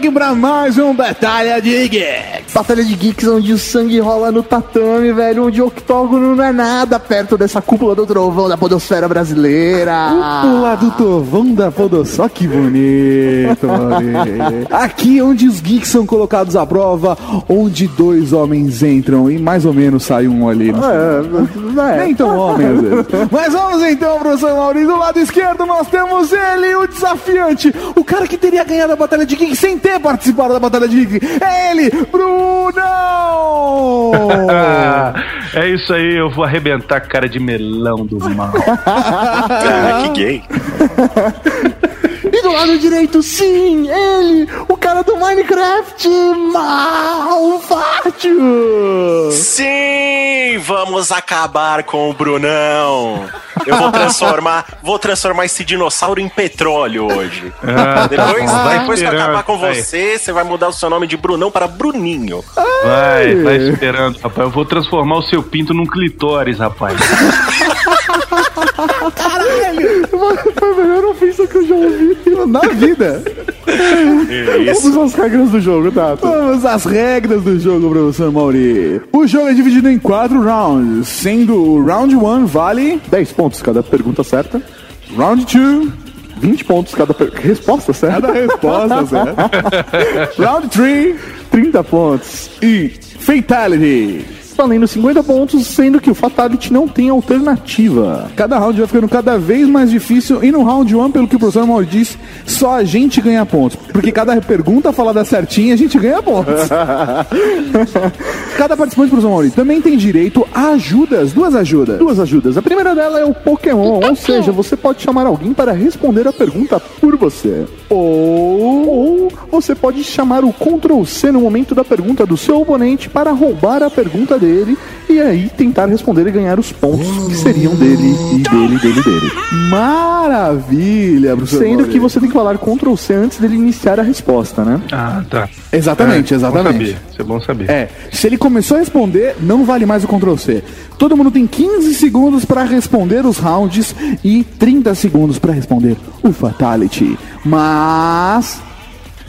aqui para mais um Batalha de Geeks. Batalha de Geeks onde o sangue rola no tatame, velho, onde o octógono não é nada perto dessa cúpula do trovão da podosfera brasileira. Cúpula do trovão da podosfera, que bonito. aqui onde os geeks são colocados à prova, onde dois homens entram e mais ou menos sai um ali. É, é. Nem tão homem às vezes. Mas vamos então, professor Maurício, do lado esquerdo nós temos ele, o desafiante, o cara que teria ganhado a Batalha de Geeks sem ter participado da Batalha de Geeks. É ele, Brunão! é isso aí, eu vou arrebentar a cara de melão do mal. ah, que gay. Do lado direito, sim, ele, o cara do Minecraft, Malfátio! Sim, vamos acabar com o Brunão. Eu vou transformar, vou transformar esse dinossauro em petróleo hoje. Ah, depois, vai depois que eu acabar com vai. você, você vai mudar o seu nome de Brunão para Bruninho. Vai, vai esperando, rapaz. Eu vou transformar o seu pinto num clitóris, rapaz. Caralho! Foi a melhor ofensa que eu já ouvi na vida. Vamos às regras do jogo, tá? Vamos às regras do jogo, professor Mauri. O jogo é dividido em quatro rounds, sendo o round 1 vale 10 pontos cada pergunta certa. Round 2, 20 pontos cada per... resposta certa. Cada resposta certa. round 3, 30 pontos. E Fatality valendo 50 pontos, sendo que o Fatality não tem alternativa. Cada round vai ficando cada vez mais difícil e no round 1, pelo que o professor Mauro disse, só a gente ganha pontos. Porque cada pergunta falada certinha, a gente ganha pontos. cada participante, professor Mauro, também tem direito a ajudas, duas ajudas. Duas ajudas. A primeira dela é o Pokémon, ou seja, você pode chamar alguém para responder a pergunta por você. Ou, ou você pode chamar o Ctrl C no momento da pergunta do seu oponente para roubar a pergunta dele dele e aí tentar responder e ganhar os pontos que seriam dele e dele, dele, dele. Maravilha, professor. Sendo que você tem que falar Ctrl C antes dele iniciar a resposta, né? Ah, tá. Exatamente, é, exatamente. Isso é bom saber. É, se ele começou a responder, não vale mais o Ctrl C. Todo mundo tem 15 segundos para responder os rounds e 30 segundos para responder o Fatality. Mas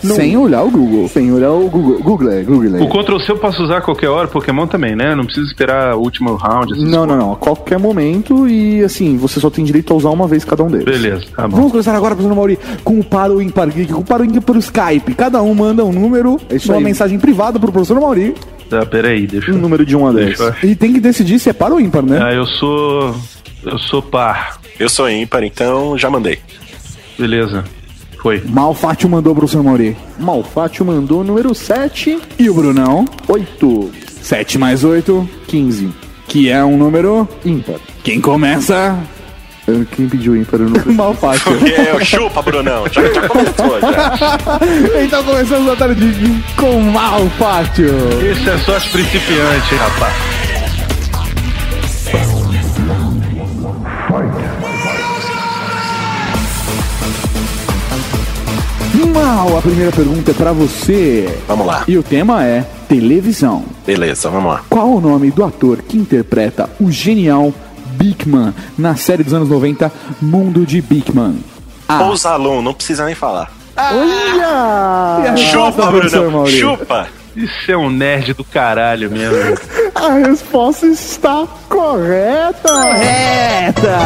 não. Sem olhar o Google. Sem olhar o Google. Google é, Google é. O Ctrl C eu posso usar a qualquer hora, Pokémon também, né? Não precisa esperar o último round. Não, não, não. A qualquer momento e assim, você só tem direito a usar uma vez cada um deles. Beleza, tá bom. Vamos começar agora, professor Mauri, com o Paro Impar Geek, com o Paro Impar pelo Skype. Cada um manda um número, uma aí. mensagem privada pro professor Mauri. Tá, peraí, deixa Um número de 1 a 10. E tem que decidir se é par ou ímpar, né? Ah, eu sou. Eu sou par. Eu sou ímpar, então já mandei. Beleza. Foi. Malfátio mandou pro seu Mauri. Malfátio mandou número 7. E o Brunão? 8. 7 mais 8, 15. Que é um número ímpar. Quem começa? Quem pediu ímpar? Eu não Malfátio. É, chupa, Brunão. Já, já começou, já. então começamos a tarde com Malfátio. Esse é só os principiantes, rapaz. Mal, a primeira pergunta é para você. Vamos lá. E o tema é televisão. Beleza, vamos lá. Qual o nome do ator que interpreta o genial Bigman na série dos anos 90 Mundo de Bigman? A. Pousalon, não precisa nem falar. Olha! Chupa, Bruno! Chupa! Isso é um nerd do caralho mesmo. A resposta está correta! Correta!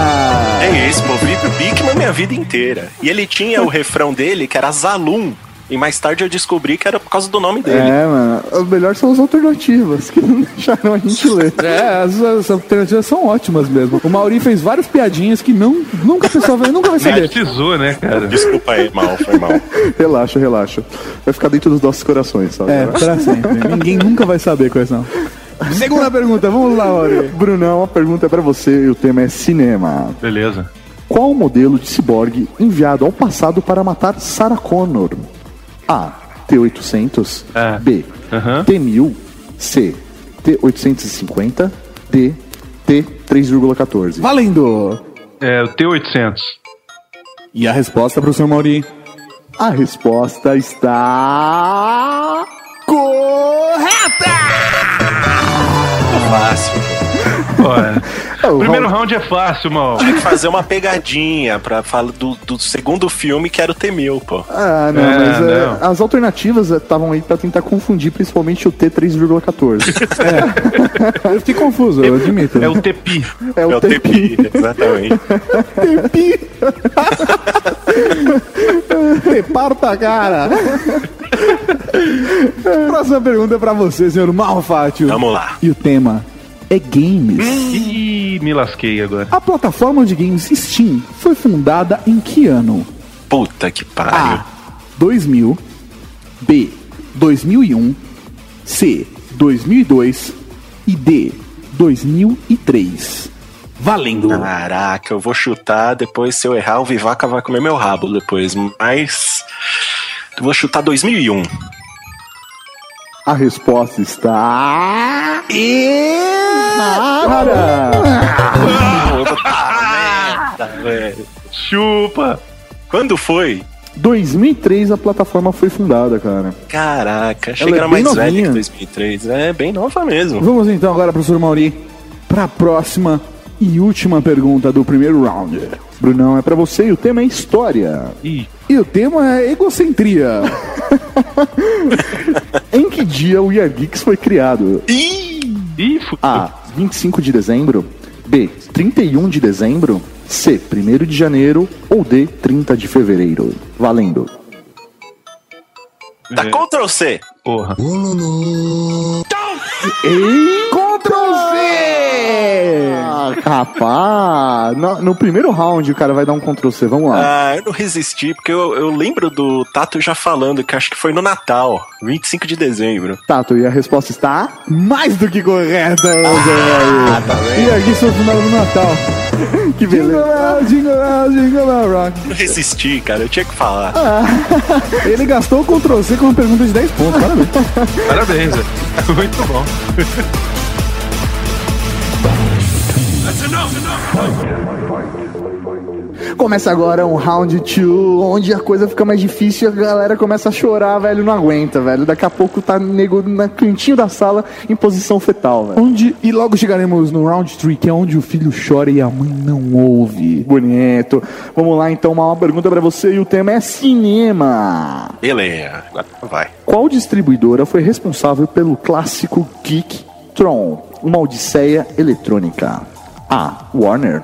É isso, pô. Vi Bigman minha vida inteira. E ele tinha o refrão dele que era Zalum. E mais tarde eu descobri que era por causa do nome dele. É, mano. Os melhores são as alternativas, que não deixaram a gente ler. É, as, as alternativas são ótimas mesmo. O Mauri fez várias piadinhas que não, nunca a pessoa vai, nunca vai saber. Precisou, né, cara? Desculpa aí, mal, foi mal. relaxa, relaxa. Vai ficar dentro dos nossos corações, sabe? É, pra sempre. Ninguém nunca vai saber quais são. Segunda pergunta, vamos lá, Mauri. Brunão, a pergunta é pra você e o tema é cinema. Beleza. Qual o modelo de ciborgue enviado ao passado para matar Sarah Connor? A. T800. É. B. Uhum. T1000. C. T850. D. T3,14. Valendo! É, o T800. E a resposta para o seu Mauri? A resposta está. Correta! Fácil. Olha. O primeiro round... round é fácil, mano. Tinha que fazer uma pegadinha pra falar do, do segundo filme que era o T-1000, pô. Ah, não, é, mas é, não. as alternativas estavam aí pra tentar confundir principalmente o T3,14. é. Eu fiquei confuso, eu admito. É o TPI. É o, é o TPI, exatamente. TPI. Reparta, cara. Próxima pergunta pra você, senhor Malfátio. Vamos lá. E o tema é games. Ih, me lasquei agora. A plataforma de games Steam foi fundada em que ano? Puta que pariu. A. 2000. B. 2001. C. 2002. E D. 2003. Valendo. Caraca, eu vou chutar, depois se eu errar, o Vivaca vai comer meu rabo depois. Mas. Eu vou chutar 2001. A resposta está. Puta velho. Chupa! Quando foi? 2003 a plataforma foi fundada, cara. Caraca, achei que era é mais novinha. velha que 2003. É bem nova mesmo. Vamos então agora, professor Mauri, para a próxima e última pergunta do primeiro round. Brunão, é para você e o tema é história. Ih. E o tema é egocentria. em que dia o Geeks foi criado? Ih! A. 25 de dezembro. B. 31 de dezembro. C. 1 de janeiro. Ou D. 30 de fevereiro. Valendo. Tá. Ctrl C. Porra. Ei, Ctrl C! Rapaz, no, no, primeiro round o cara vai dar um Ctrl C, vamos lá. Ah, eu não resisti, porque eu, eu lembro do Tato já falando que acho que foi no Natal, 25 de dezembro. Tato, e a resposta está mais do que correta, ah, tá E aqui sou o final do Natal. que beleza. Jingle jingle jingle rock. Não resisti, cara, eu tinha que falar. Ah, ele gastou o Ctrl C com uma pergunta de 10 pontos, parabéns. Parabéns, muito bom. Começa agora um round 2, onde a coisa fica mais difícil e a galera começa a chorar, velho, não aguenta, velho. Daqui a pouco tá nego na cantinho da sala em posição fetal, velho. Onde, e logo chegaremos no round 3, que é onde o filho chora e a mãe não ouve. Bonito. Vamos lá então, uma pergunta para você e o tema é cinema. Beleza, agora vai. Qual distribuidora foi responsável pelo clássico Geek Tron, uma odisseia eletrônica? A. Warner.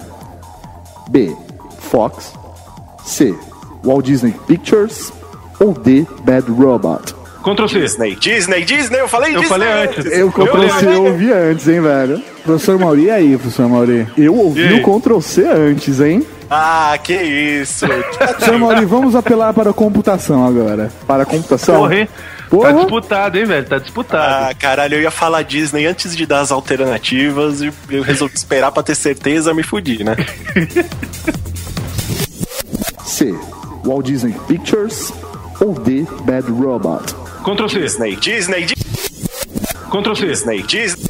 B. Fox. C. Walt Disney Pictures. Ou D. Bad Robot. Ctrl C. Disney, Disney, Disney, eu falei eu Disney. Falei antes. Eu Ctrl C eu ouvi antes, hein, velho. Professor Mauri, e aí, professor Mauri? Eu ouvi o Ctrl C antes, hein? Ah, que isso. professor Mauri, vamos apelar para a computação agora. Para a computação. Porra, Porra. Tá disputado, hein, velho? Tá disputado. Ah, caralho, eu ia falar Disney antes de dar as alternativas e eu resolvi esperar pra ter certeza, me fudi, né? C. Walt Disney Pictures ou D. Bad Robot? Ctrl C. Disney, Disney, Disney. Ctrl C. Disney, Disney.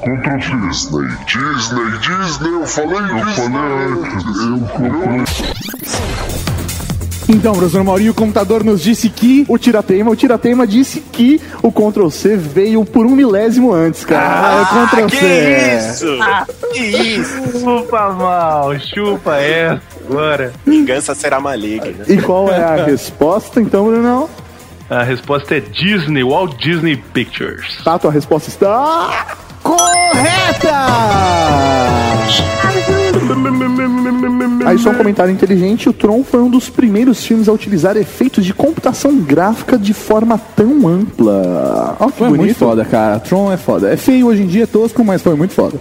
Ctrl Disney, Disney, Disney, eu falei, eu Disney. falei, eu falei. Então, professor Maurinho, o computador nos disse que o Tirateima, o Tirateima disse que o Ctrl C veio por um milésimo antes, cara. Ah, ah Ctrl que C. isso? Ah, que isso? Chupa mal, chupa essa agora. Vingança será maligna. E qual é a resposta, então, Bruno? A resposta é Disney, Walt Disney Pictures. Tá, tua resposta está correta! Aí só um comentário inteligente, o Tron foi um dos primeiros filmes a utilizar efeitos de computação gráfica de forma tão ampla. Ó, que foi bonito. muito foda, cara. Tron é foda. É feio hoje em dia, é tosco, mas foi muito foda.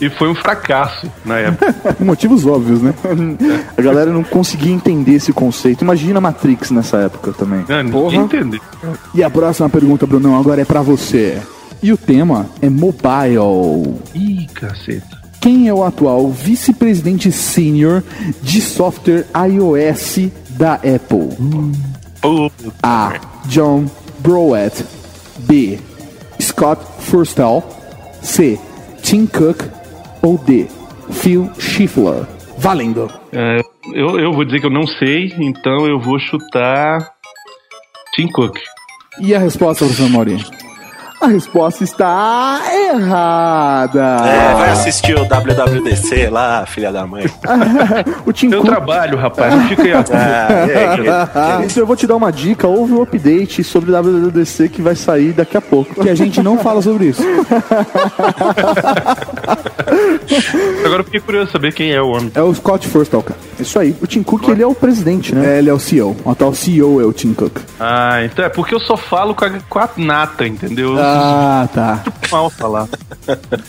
E foi um fracasso na época. Motivos óbvios, né? A galera não conseguia entender esse conceito. Imagina Matrix nessa época também. Não, Porra. entender. E a próxima pergunta, Brunão, agora é para você. E o tema é mobile. Ih, caceta. Quem é o atual vice-presidente sênior de software iOS da Apple? A. John Browett. B. Scott Forstall. C. Tim Cook. Ou D. Phil Schiffer. Valendo. É, eu, eu vou dizer que eu não sei, então eu vou chutar Tim Cook. E a resposta, professor Maurinho? A resposta está errada. É, vai assistir o WWDC lá, filha da mãe. o Tim Cook... trabalho, rapaz. Não fica aí. Ah, é, Então eu vou te dar uma dica, houve um update sobre o WWDC que vai sair daqui a pouco. Que a gente não fala sobre isso. Agora eu fiquei curioso saber quem é o homem. É o Scott Forstall, cara. Isso aí. O Tim Cook, ele é o presidente, né? É, ele é o CEO. O atual CEO é o Tim Cook. Ah, então é porque eu só falo com a, com a nata, entendeu? Eu Ah, tá. mal falar.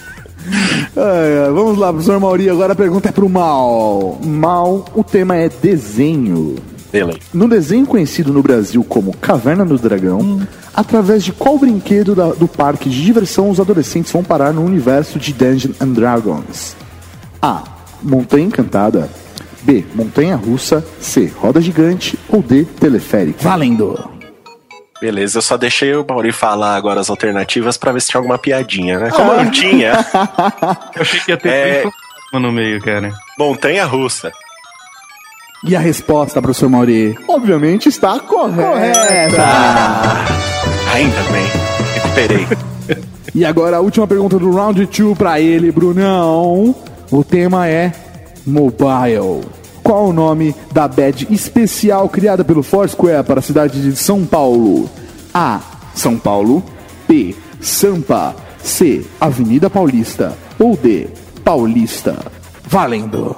Ai, ai, vamos lá, professor Mauri. Agora a pergunta é pro Mal. Mal, o tema é desenho. Beleza. No desenho conhecido no Brasil como Caverna do Dragão, Hum. através de qual brinquedo da- do parque de diversão os adolescentes vão parar no universo de Dungeons and Dragons? A. Montanha Encantada. B. Montanha Russa. C. Roda Gigante. Ou D. Teleférico. Valendo. Beleza, eu só deixei o Mauri falar agora as alternativas pra ver se tinha alguma piadinha, né? Como não tinha, Eu achei que ia ter É. no meio, cara. montanha russa. E a resposta, professor Mauri? Obviamente está correta. Ainda bem, recuperei. E agora a última pergunta do round 2 pra ele, Brunão. O tema é mobile. Qual o nome da badge especial criada pelo Foursquare para a cidade de São Paulo? A. São Paulo. B. Sampa. C. Avenida Paulista. Ou D. Paulista. Valendo.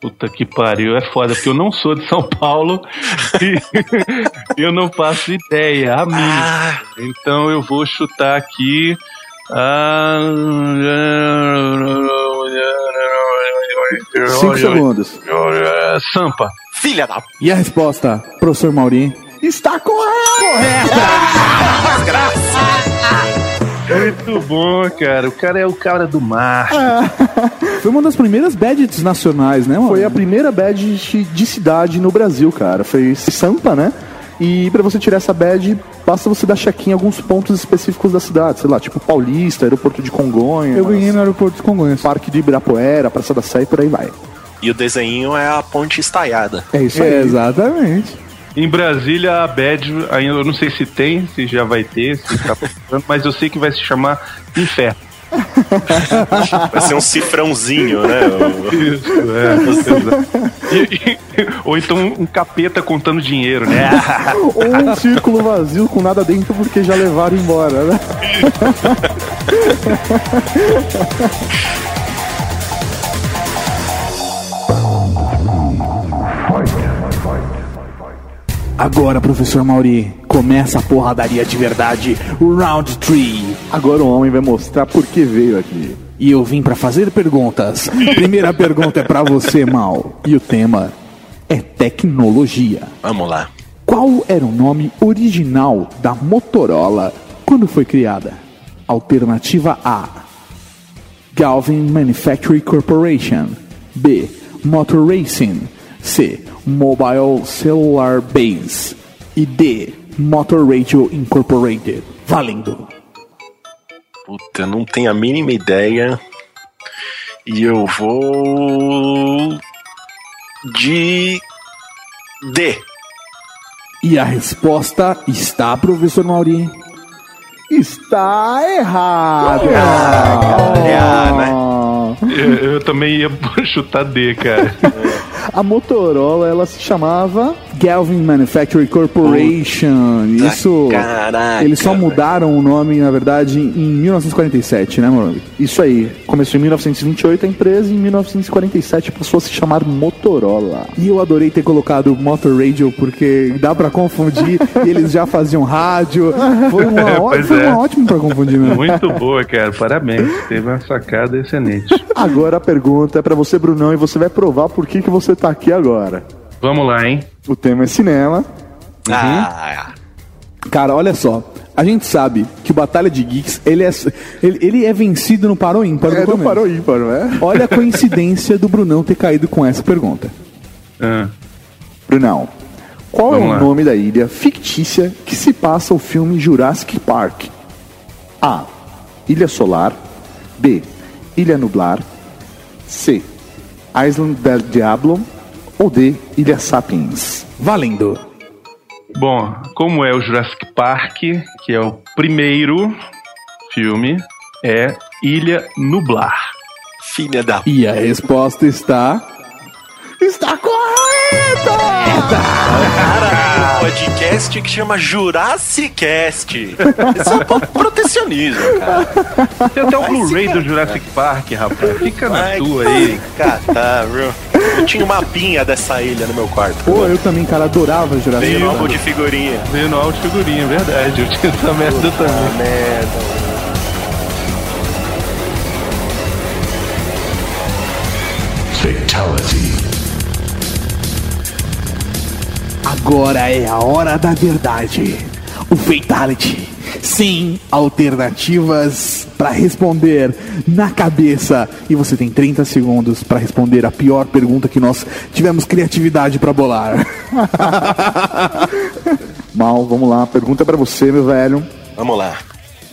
Puta que pariu, é foda, porque eu não sou de São Paulo e eu não faço ideia, a mim. Ah, Então eu vou chutar aqui. ah, Cinco segundos. Sampa. filha da E a resposta, professor Mauri? Está correta. Muito bom, cara. O cara é o cara do mar. Foi uma das primeiras badges nacionais, né, mano? Foi a primeira badge de cidade no Brasil, cara. Foi Sampa, né? E pra você tirar essa badge, basta você dar check-in em alguns pontos específicos da cidade. Sei lá, tipo Paulista, Aeroporto de Congonhas. Eu ganhei no aeroporto de Congonhas. Parque de Ibirapuera, Praça da Sé e por aí vai. E o desenho é a ponte estaiada. É isso É, aí. exatamente. Em Brasília, a Bad, ainda eu não sei se tem, se já vai ter, se tá mas eu sei que vai se chamar Inferno. Vai ser um cifrãozinho, né? Isso, é. E- e- ou então um capeta contando dinheiro, né? Ou um círculo vazio com nada dentro porque já levaram embora, né? Agora, professor Mauri, começa a porradaria de verdade, o round 3. Agora o homem vai mostrar por que veio aqui. E eu vim pra fazer perguntas. Primeira pergunta é pra você, Mal. E o tema é tecnologia. Vamos lá. Qual era o nome original da Motorola quando foi criada? Alternativa A: Galvin Manufacturing Corporation. B: Motor Racing. C: Mobile Cellular Base. E D: Motor Radio Incorporated. Valendo. Puta, eu não tenho a mínima ideia. E eu vou. De. D. E a resposta está, professor Mauri. Está errado. Ah, né? Eu, eu também ia chutar D, cara. A Motorola, ela se chamava Galvin Manufacturing Corporation. Isso. caraca, Eles só mudaram o nome, na verdade, em 1947, né, Morumbi? Isso aí. Começou em 1928 a empresa e em 1947 passou a se chamar Motorola. E eu adorei ter colocado Motor Radio porque dá pra confundir e eles já faziam rádio. Foi uma, ó- foi é. uma ótima pra confundir mesmo. Muito boa, cara. Parabéns. Teve uma sacada excelente. Agora a pergunta é pra você, Brunão, e você vai provar por que, que você tá aqui agora. Vamos lá, hein? O tema é cinema. Ah, Cara, olha só. A gente sabe que o Batalha de Geeks, ele é, ele, ele é vencido no Parou Ímpar. no É, não começo. parou ímpar, é? Olha a coincidência do Brunão ter caído com essa pergunta. Ah, Brunão, qual é Vamos o lá. nome da ilha fictícia que se passa o filme Jurassic Park? A. Ilha Solar. B. Ilha Nublar. C. Island del Diablo. Ou D. Ilha Sapiens. Valendo. Bom, como é o Jurassic Park, que é o primeiro filme, é Ilha Nublar. Filha da. E a resposta está. Está correta! Cara, um podcast que chama Jurassic Cast. Isso é um pouco protecionismo, cara. Tem até o Blu-ray do. Jurassic Park, rapaz. Fica na Vai tua aí. Catar, viu? Eu tinha uma pinha dessa ilha no meu quarto. Pô, eu também, cara, adorava Jurassic Veio no álbum de figurinha. Veio no áudio figurinha, é verdade. Eu tinha essa merda também. Merda. Agora é a hora da verdade. O Fatality. Sim, alternativas para responder na cabeça. E você tem 30 segundos para responder a pior pergunta que nós tivemos criatividade para bolar. Mal, vamos lá. Pergunta pra você, meu velho. Vamos lá.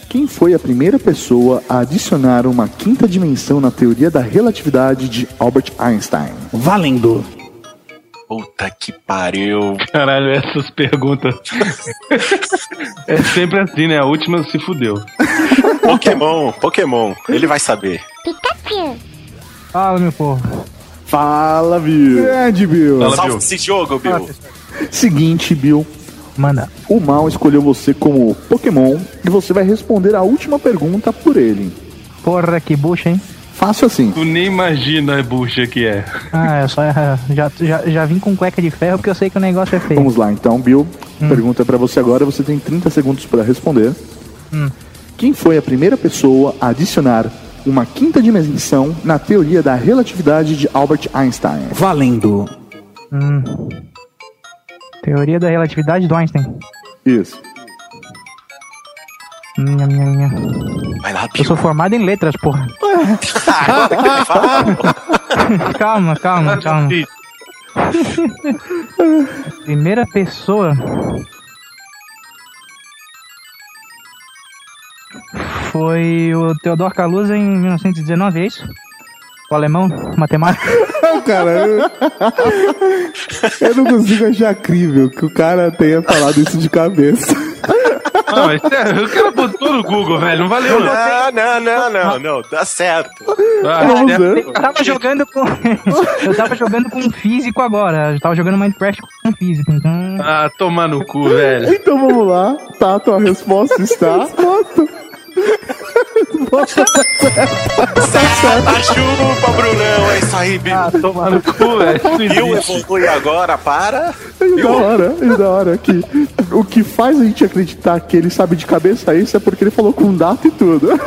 Quem foi a primeira pessoa a adicionar uma quinta dimensão na teoria da relatividade de Albert Einstein? Valendo. Puta que pariu. Caralho, essas perguntas. é sempre assim, né? A última se fudeu. Pokémon, Pokémon. Ele vai saber. Fala, meu povo. Fala, Bill. Grande, Bill. Fala, Salve Bill. esse jogo, Bill. Seguinte, Bill. Manda. O Mal escolheu você como Pokémon e você vai responder a última pergunta por ele. Porra, que bucha, hein? Fácil assim. Tu nem imagina a bucha que é. Ah, eu só já, já, já vim com cueca de ferro porque eu sei que o negócio é feio. Vamos lá, então, Bill. Pergunta pra você agora. Você tem 30 segundos para responder. Quem foi a primeira pessoa a adicionar uma quinta dimensão na teoria da relatividade de Albert Einstein? Valendo. Hum. Teoria da relatividade do Einstein. Isso. Minha, minha, minha. Vai lá, Eu sou formado em letras, porra. Calma, calma, calma. Primeira pessoa. Foi o Theodor Kaluza em 1919, é isso? O alemão, matemático. cara, eu... eu não consigo achar crível que o cara tenha falado isso de cabeça. Não, mas sério, o cara botou no Google, velho. Não valeu, não. Não, não, não, não, não. Dá certo. Ah, ver. Eu tava jogando com. eu tava jogando com um físico agora. Eu tava jogando Minecraft com um físico, então. Ah, tomar no cu, velho. Então vamos lá. Tá, tua resposta está. Resposta. Tá chupa, Brunão. É isso aí, Bill. Ah, tomar no cu, velho. Não Bill existe. evolui agora para. E da hora, e da hora que o que faz a gente acreditar que ele sabe de cabeça isso é porque ele falou com data e tudo.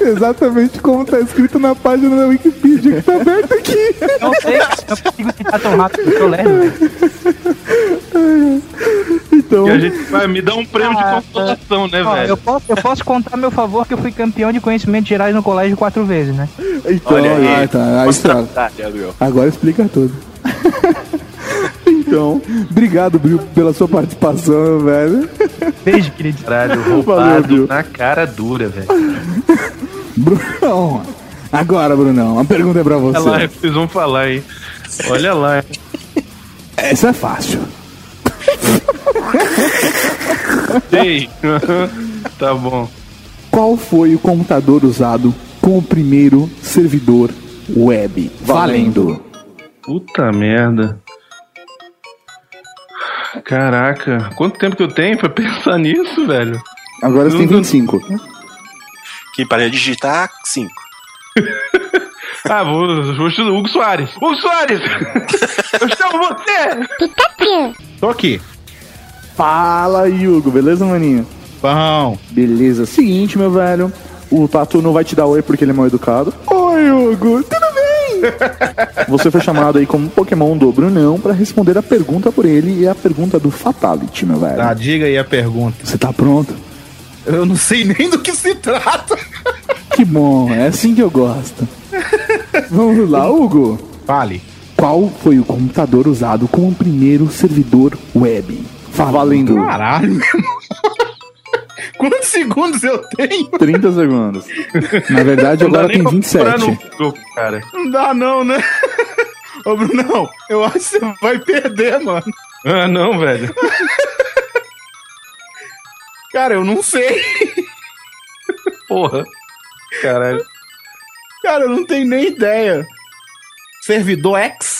Exatamente como tá escrito na página da Wikipedia que tá aberta aqui. Não sei, eu consigo citar tão rápido que eu levo. Então, E a gente vai me dar um prêmio de Ah, consolação, né, Ó, eu, velho? posso, eu posso contar a meu favor que eu fui campeão de conhecimentos gerais no colégio quatro vezes, né? então Olha aí. ah, tá, aí tá. Tá. Agora explica tudo. então, obrigado, Bill, pela sua participação, velho. Beijo, querido. Caralho, Valeu, roubado Bill. na cara dura, velho. Brunão, agora, Brunão, a pergunta é pra Olha lá, você. vocês vão falar, hein? Olha lá. Essa é fácil. Sei. tá bom. Qual foi o computador usado com o primeiro servidor web? Valendo. Puta merda. Caraca, quanto tempo que eu tenho pra pensar nisso, velho? Agora você tem 25. Que para digitar, 5. Ah, vou, vou chutar Hugo Soares. Hugo Soares! eu chamo você! Tô aqui. Fala, Hugo, beleza, maninho? Bom. Beleza. Seguinte, meu velho. O Tatu não vai te dar oi porque ele é mal educado. Oi, Hugo, tudo bem? Você foi chamado aí como Pokémon do Brunão pra responder a pergunta por ele e a pergunta do Fatality, meu velho. Tá, diga aí a pergunta. Você tá pronto? Eu não sei nem do que se trata. Que bom, é assim que eu gosto. Vamos lá, Hugo. Fale. Qual foi o computador usado como primeiro servidor web? Valendo. Caralho, meu irmão. Quantos segundos eu tenho? 30 segundos. Na verdade, Não agora tem pra procurar 27. no cara. Não dá não, né? Ô, Brunão, eu acho que você vai perder, mano. Ah, não, velho. Cara, eu não sei. Porra. Caralho. Cara, eu não tenho nem ideia. Servidor X?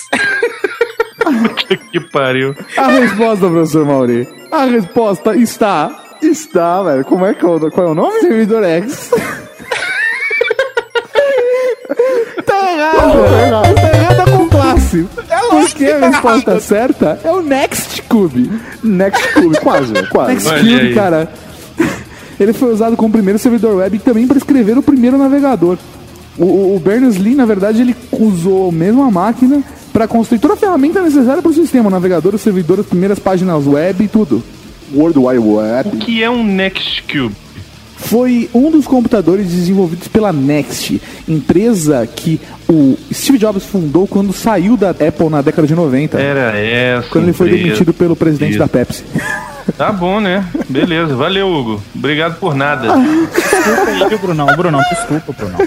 Que pariu. A resposta, professor Mauri. A resposta está. Está, velho. Como é que é o, qual é o nome? Servidor X. tá errado. Tá errado. Tá errado com classe. É Porque a resposta certa é o Next Cube. Next Cube, quase, quase. Next Olha Cube, aí. cara. Ele foi usado como primeiro servidor web e também para escrever o primeiro navegador. O, o, o Berners-Lee, na verdade, ele usou a mesma máquina para construir toda a ferramenta necessária para o sistema, navegador, o servidor, as primeiras páginas web e tudo. World Wide Web. O que é um Next Cube? Foi um dos computadores desenvolvidos pela Next, empresa que o Steve Jobs fundou quando saiu da Apple na década de 90. Era essa. Quando ele foi empresa. demitido pelo presidente Isso. da Pepsi. Tá bom, né? Beleza. Valeu, Hugo. Obrigado por nada. Desculpa aí, Brunão. Brunão, desculpa, Brunão.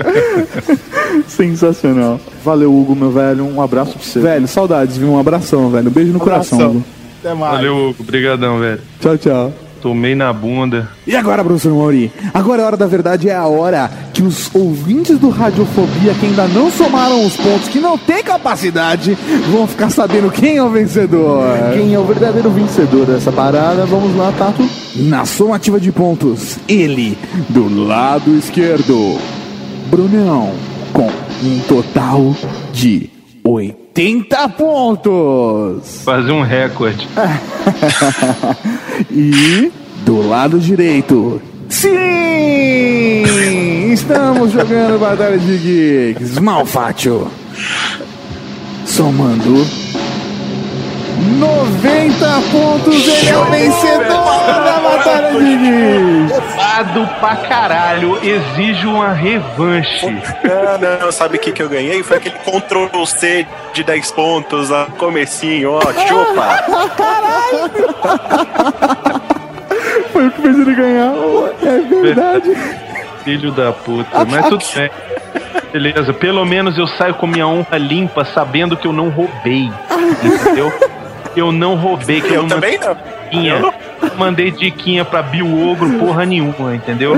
Sensacional. Valeu, Hugo, meu velho. Um abraço pra você. Velho, saudades, viu? Um abração, velho. Um beijo no coração. Abração. Hugo. Até mais. Valeu, Hugo. Obrigadão, velho. Tchau, tchau. Tomei na bunda. E agora, professor Mauri? Agora é a hora da verdade, é a hora que os ouvintes do Radiofobia, que ainda não somaram os pontos, que não tem capacidade, vão ficar sabendo quem é o vencedor. Quem é o verdadeiro vencedor dessa parada? Vamos lá, Tato. Na somativa de pontos, ele, do lado esquerdo, Brunão, com um total de 80 pontos. Fazer um recorde. E do lado direito, sim! Estamos jogando Batalha de Geeks. Malfátio. Somando 90 pontos, ele é o vencedor da Batalha de Geeks. Roubado pra caralho. Exijo uma revanche. Não, não, sabe o que, que eu ganhei? Foi aquele Ctrl C de 10 pontos lá no comecinho, ó, chupa. Foi o que fez ele ganhar. É verdade. Filho da puta. Mas tudo bem. Beleza, pelo menos eu saio com minha honra limpa, sabendo que eu não roubei. Entendeu? Eu não roubei, que eu, Eu não também não. diquinha. Eu Mandei diquinha pra Bill Ogro, porra nenhuma, entendeu?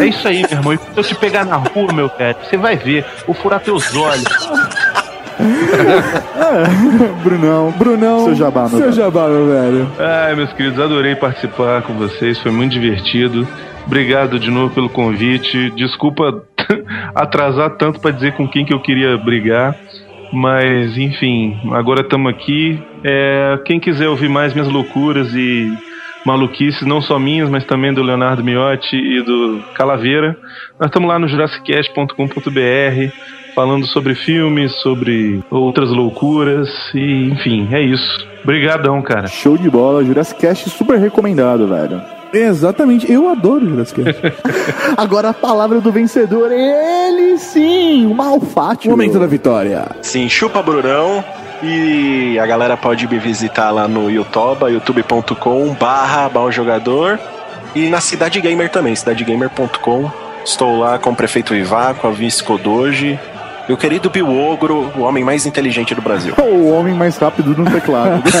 É isso aí, meu irmão. E quando eu te pegar na rua, meu velho, você vai ver. Vou furar teus olhos. Brunão, Brunão. Seu jabá, meu Seu velho. jabá, meu velho. Ai, meus queridos, adorei participar com vocês, foi muito divertido. Obrigado de novo pelo convite. Desculpa atrasar tanto pra dizer com quem que eu queria brigar, mas enfim, agora estamos aqui. É, quem quiser ouvir mais minhas loucuras e maluquices, não só minhas, mas também do Leonardo Miotti e do Calaveira, nós estamos lá no jurassicast.com.br falando sobre filmes, sobre outras loucuras e enfim, é isso. Obrigadão, cara. Show de bola. Jurassic Cast super recomendado, velho. Exatamente, eu adoro Jurassic. Agora a palavra do vencedor, ele sim, o Malfátio. Momento da vitória. Sim, chupa Brunão. E a galera pode me visitar lá no YouTube, youtube.com barra jogador E na Cidade Gamer também, cidadegamer.com. Estou lá com o prefeito Ivar, com a vice Kodoji. O querido Bill Ogro, o homem mais inteligente do Brasil. O homem mais rápido no teclado.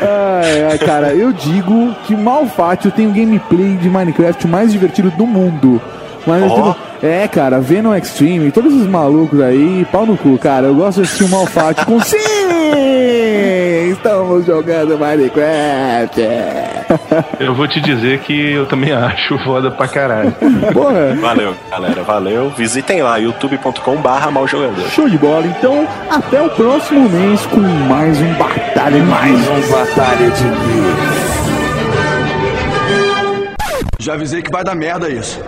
Ai, ai, cara, eu digo que Malfátio tem o gameplay de Minecraft mais divertido do mundo. Mas digo- é, cara, Venom Extreme, todos esses malucos aí, pau no cu, cara. Eu gosto de assistir o Malfátio com sim! Estamos jogando Minecraft. Eu vou te dizer que eu também acho foda pra caralho. Porra, Valeu, galera, valeu. Visitem lá, youtube.com barra maljogador. Show de bola. Então, até o próximo mês com mais um Batalha de Mais um Batalha de Já avisei que vai dar merda isso.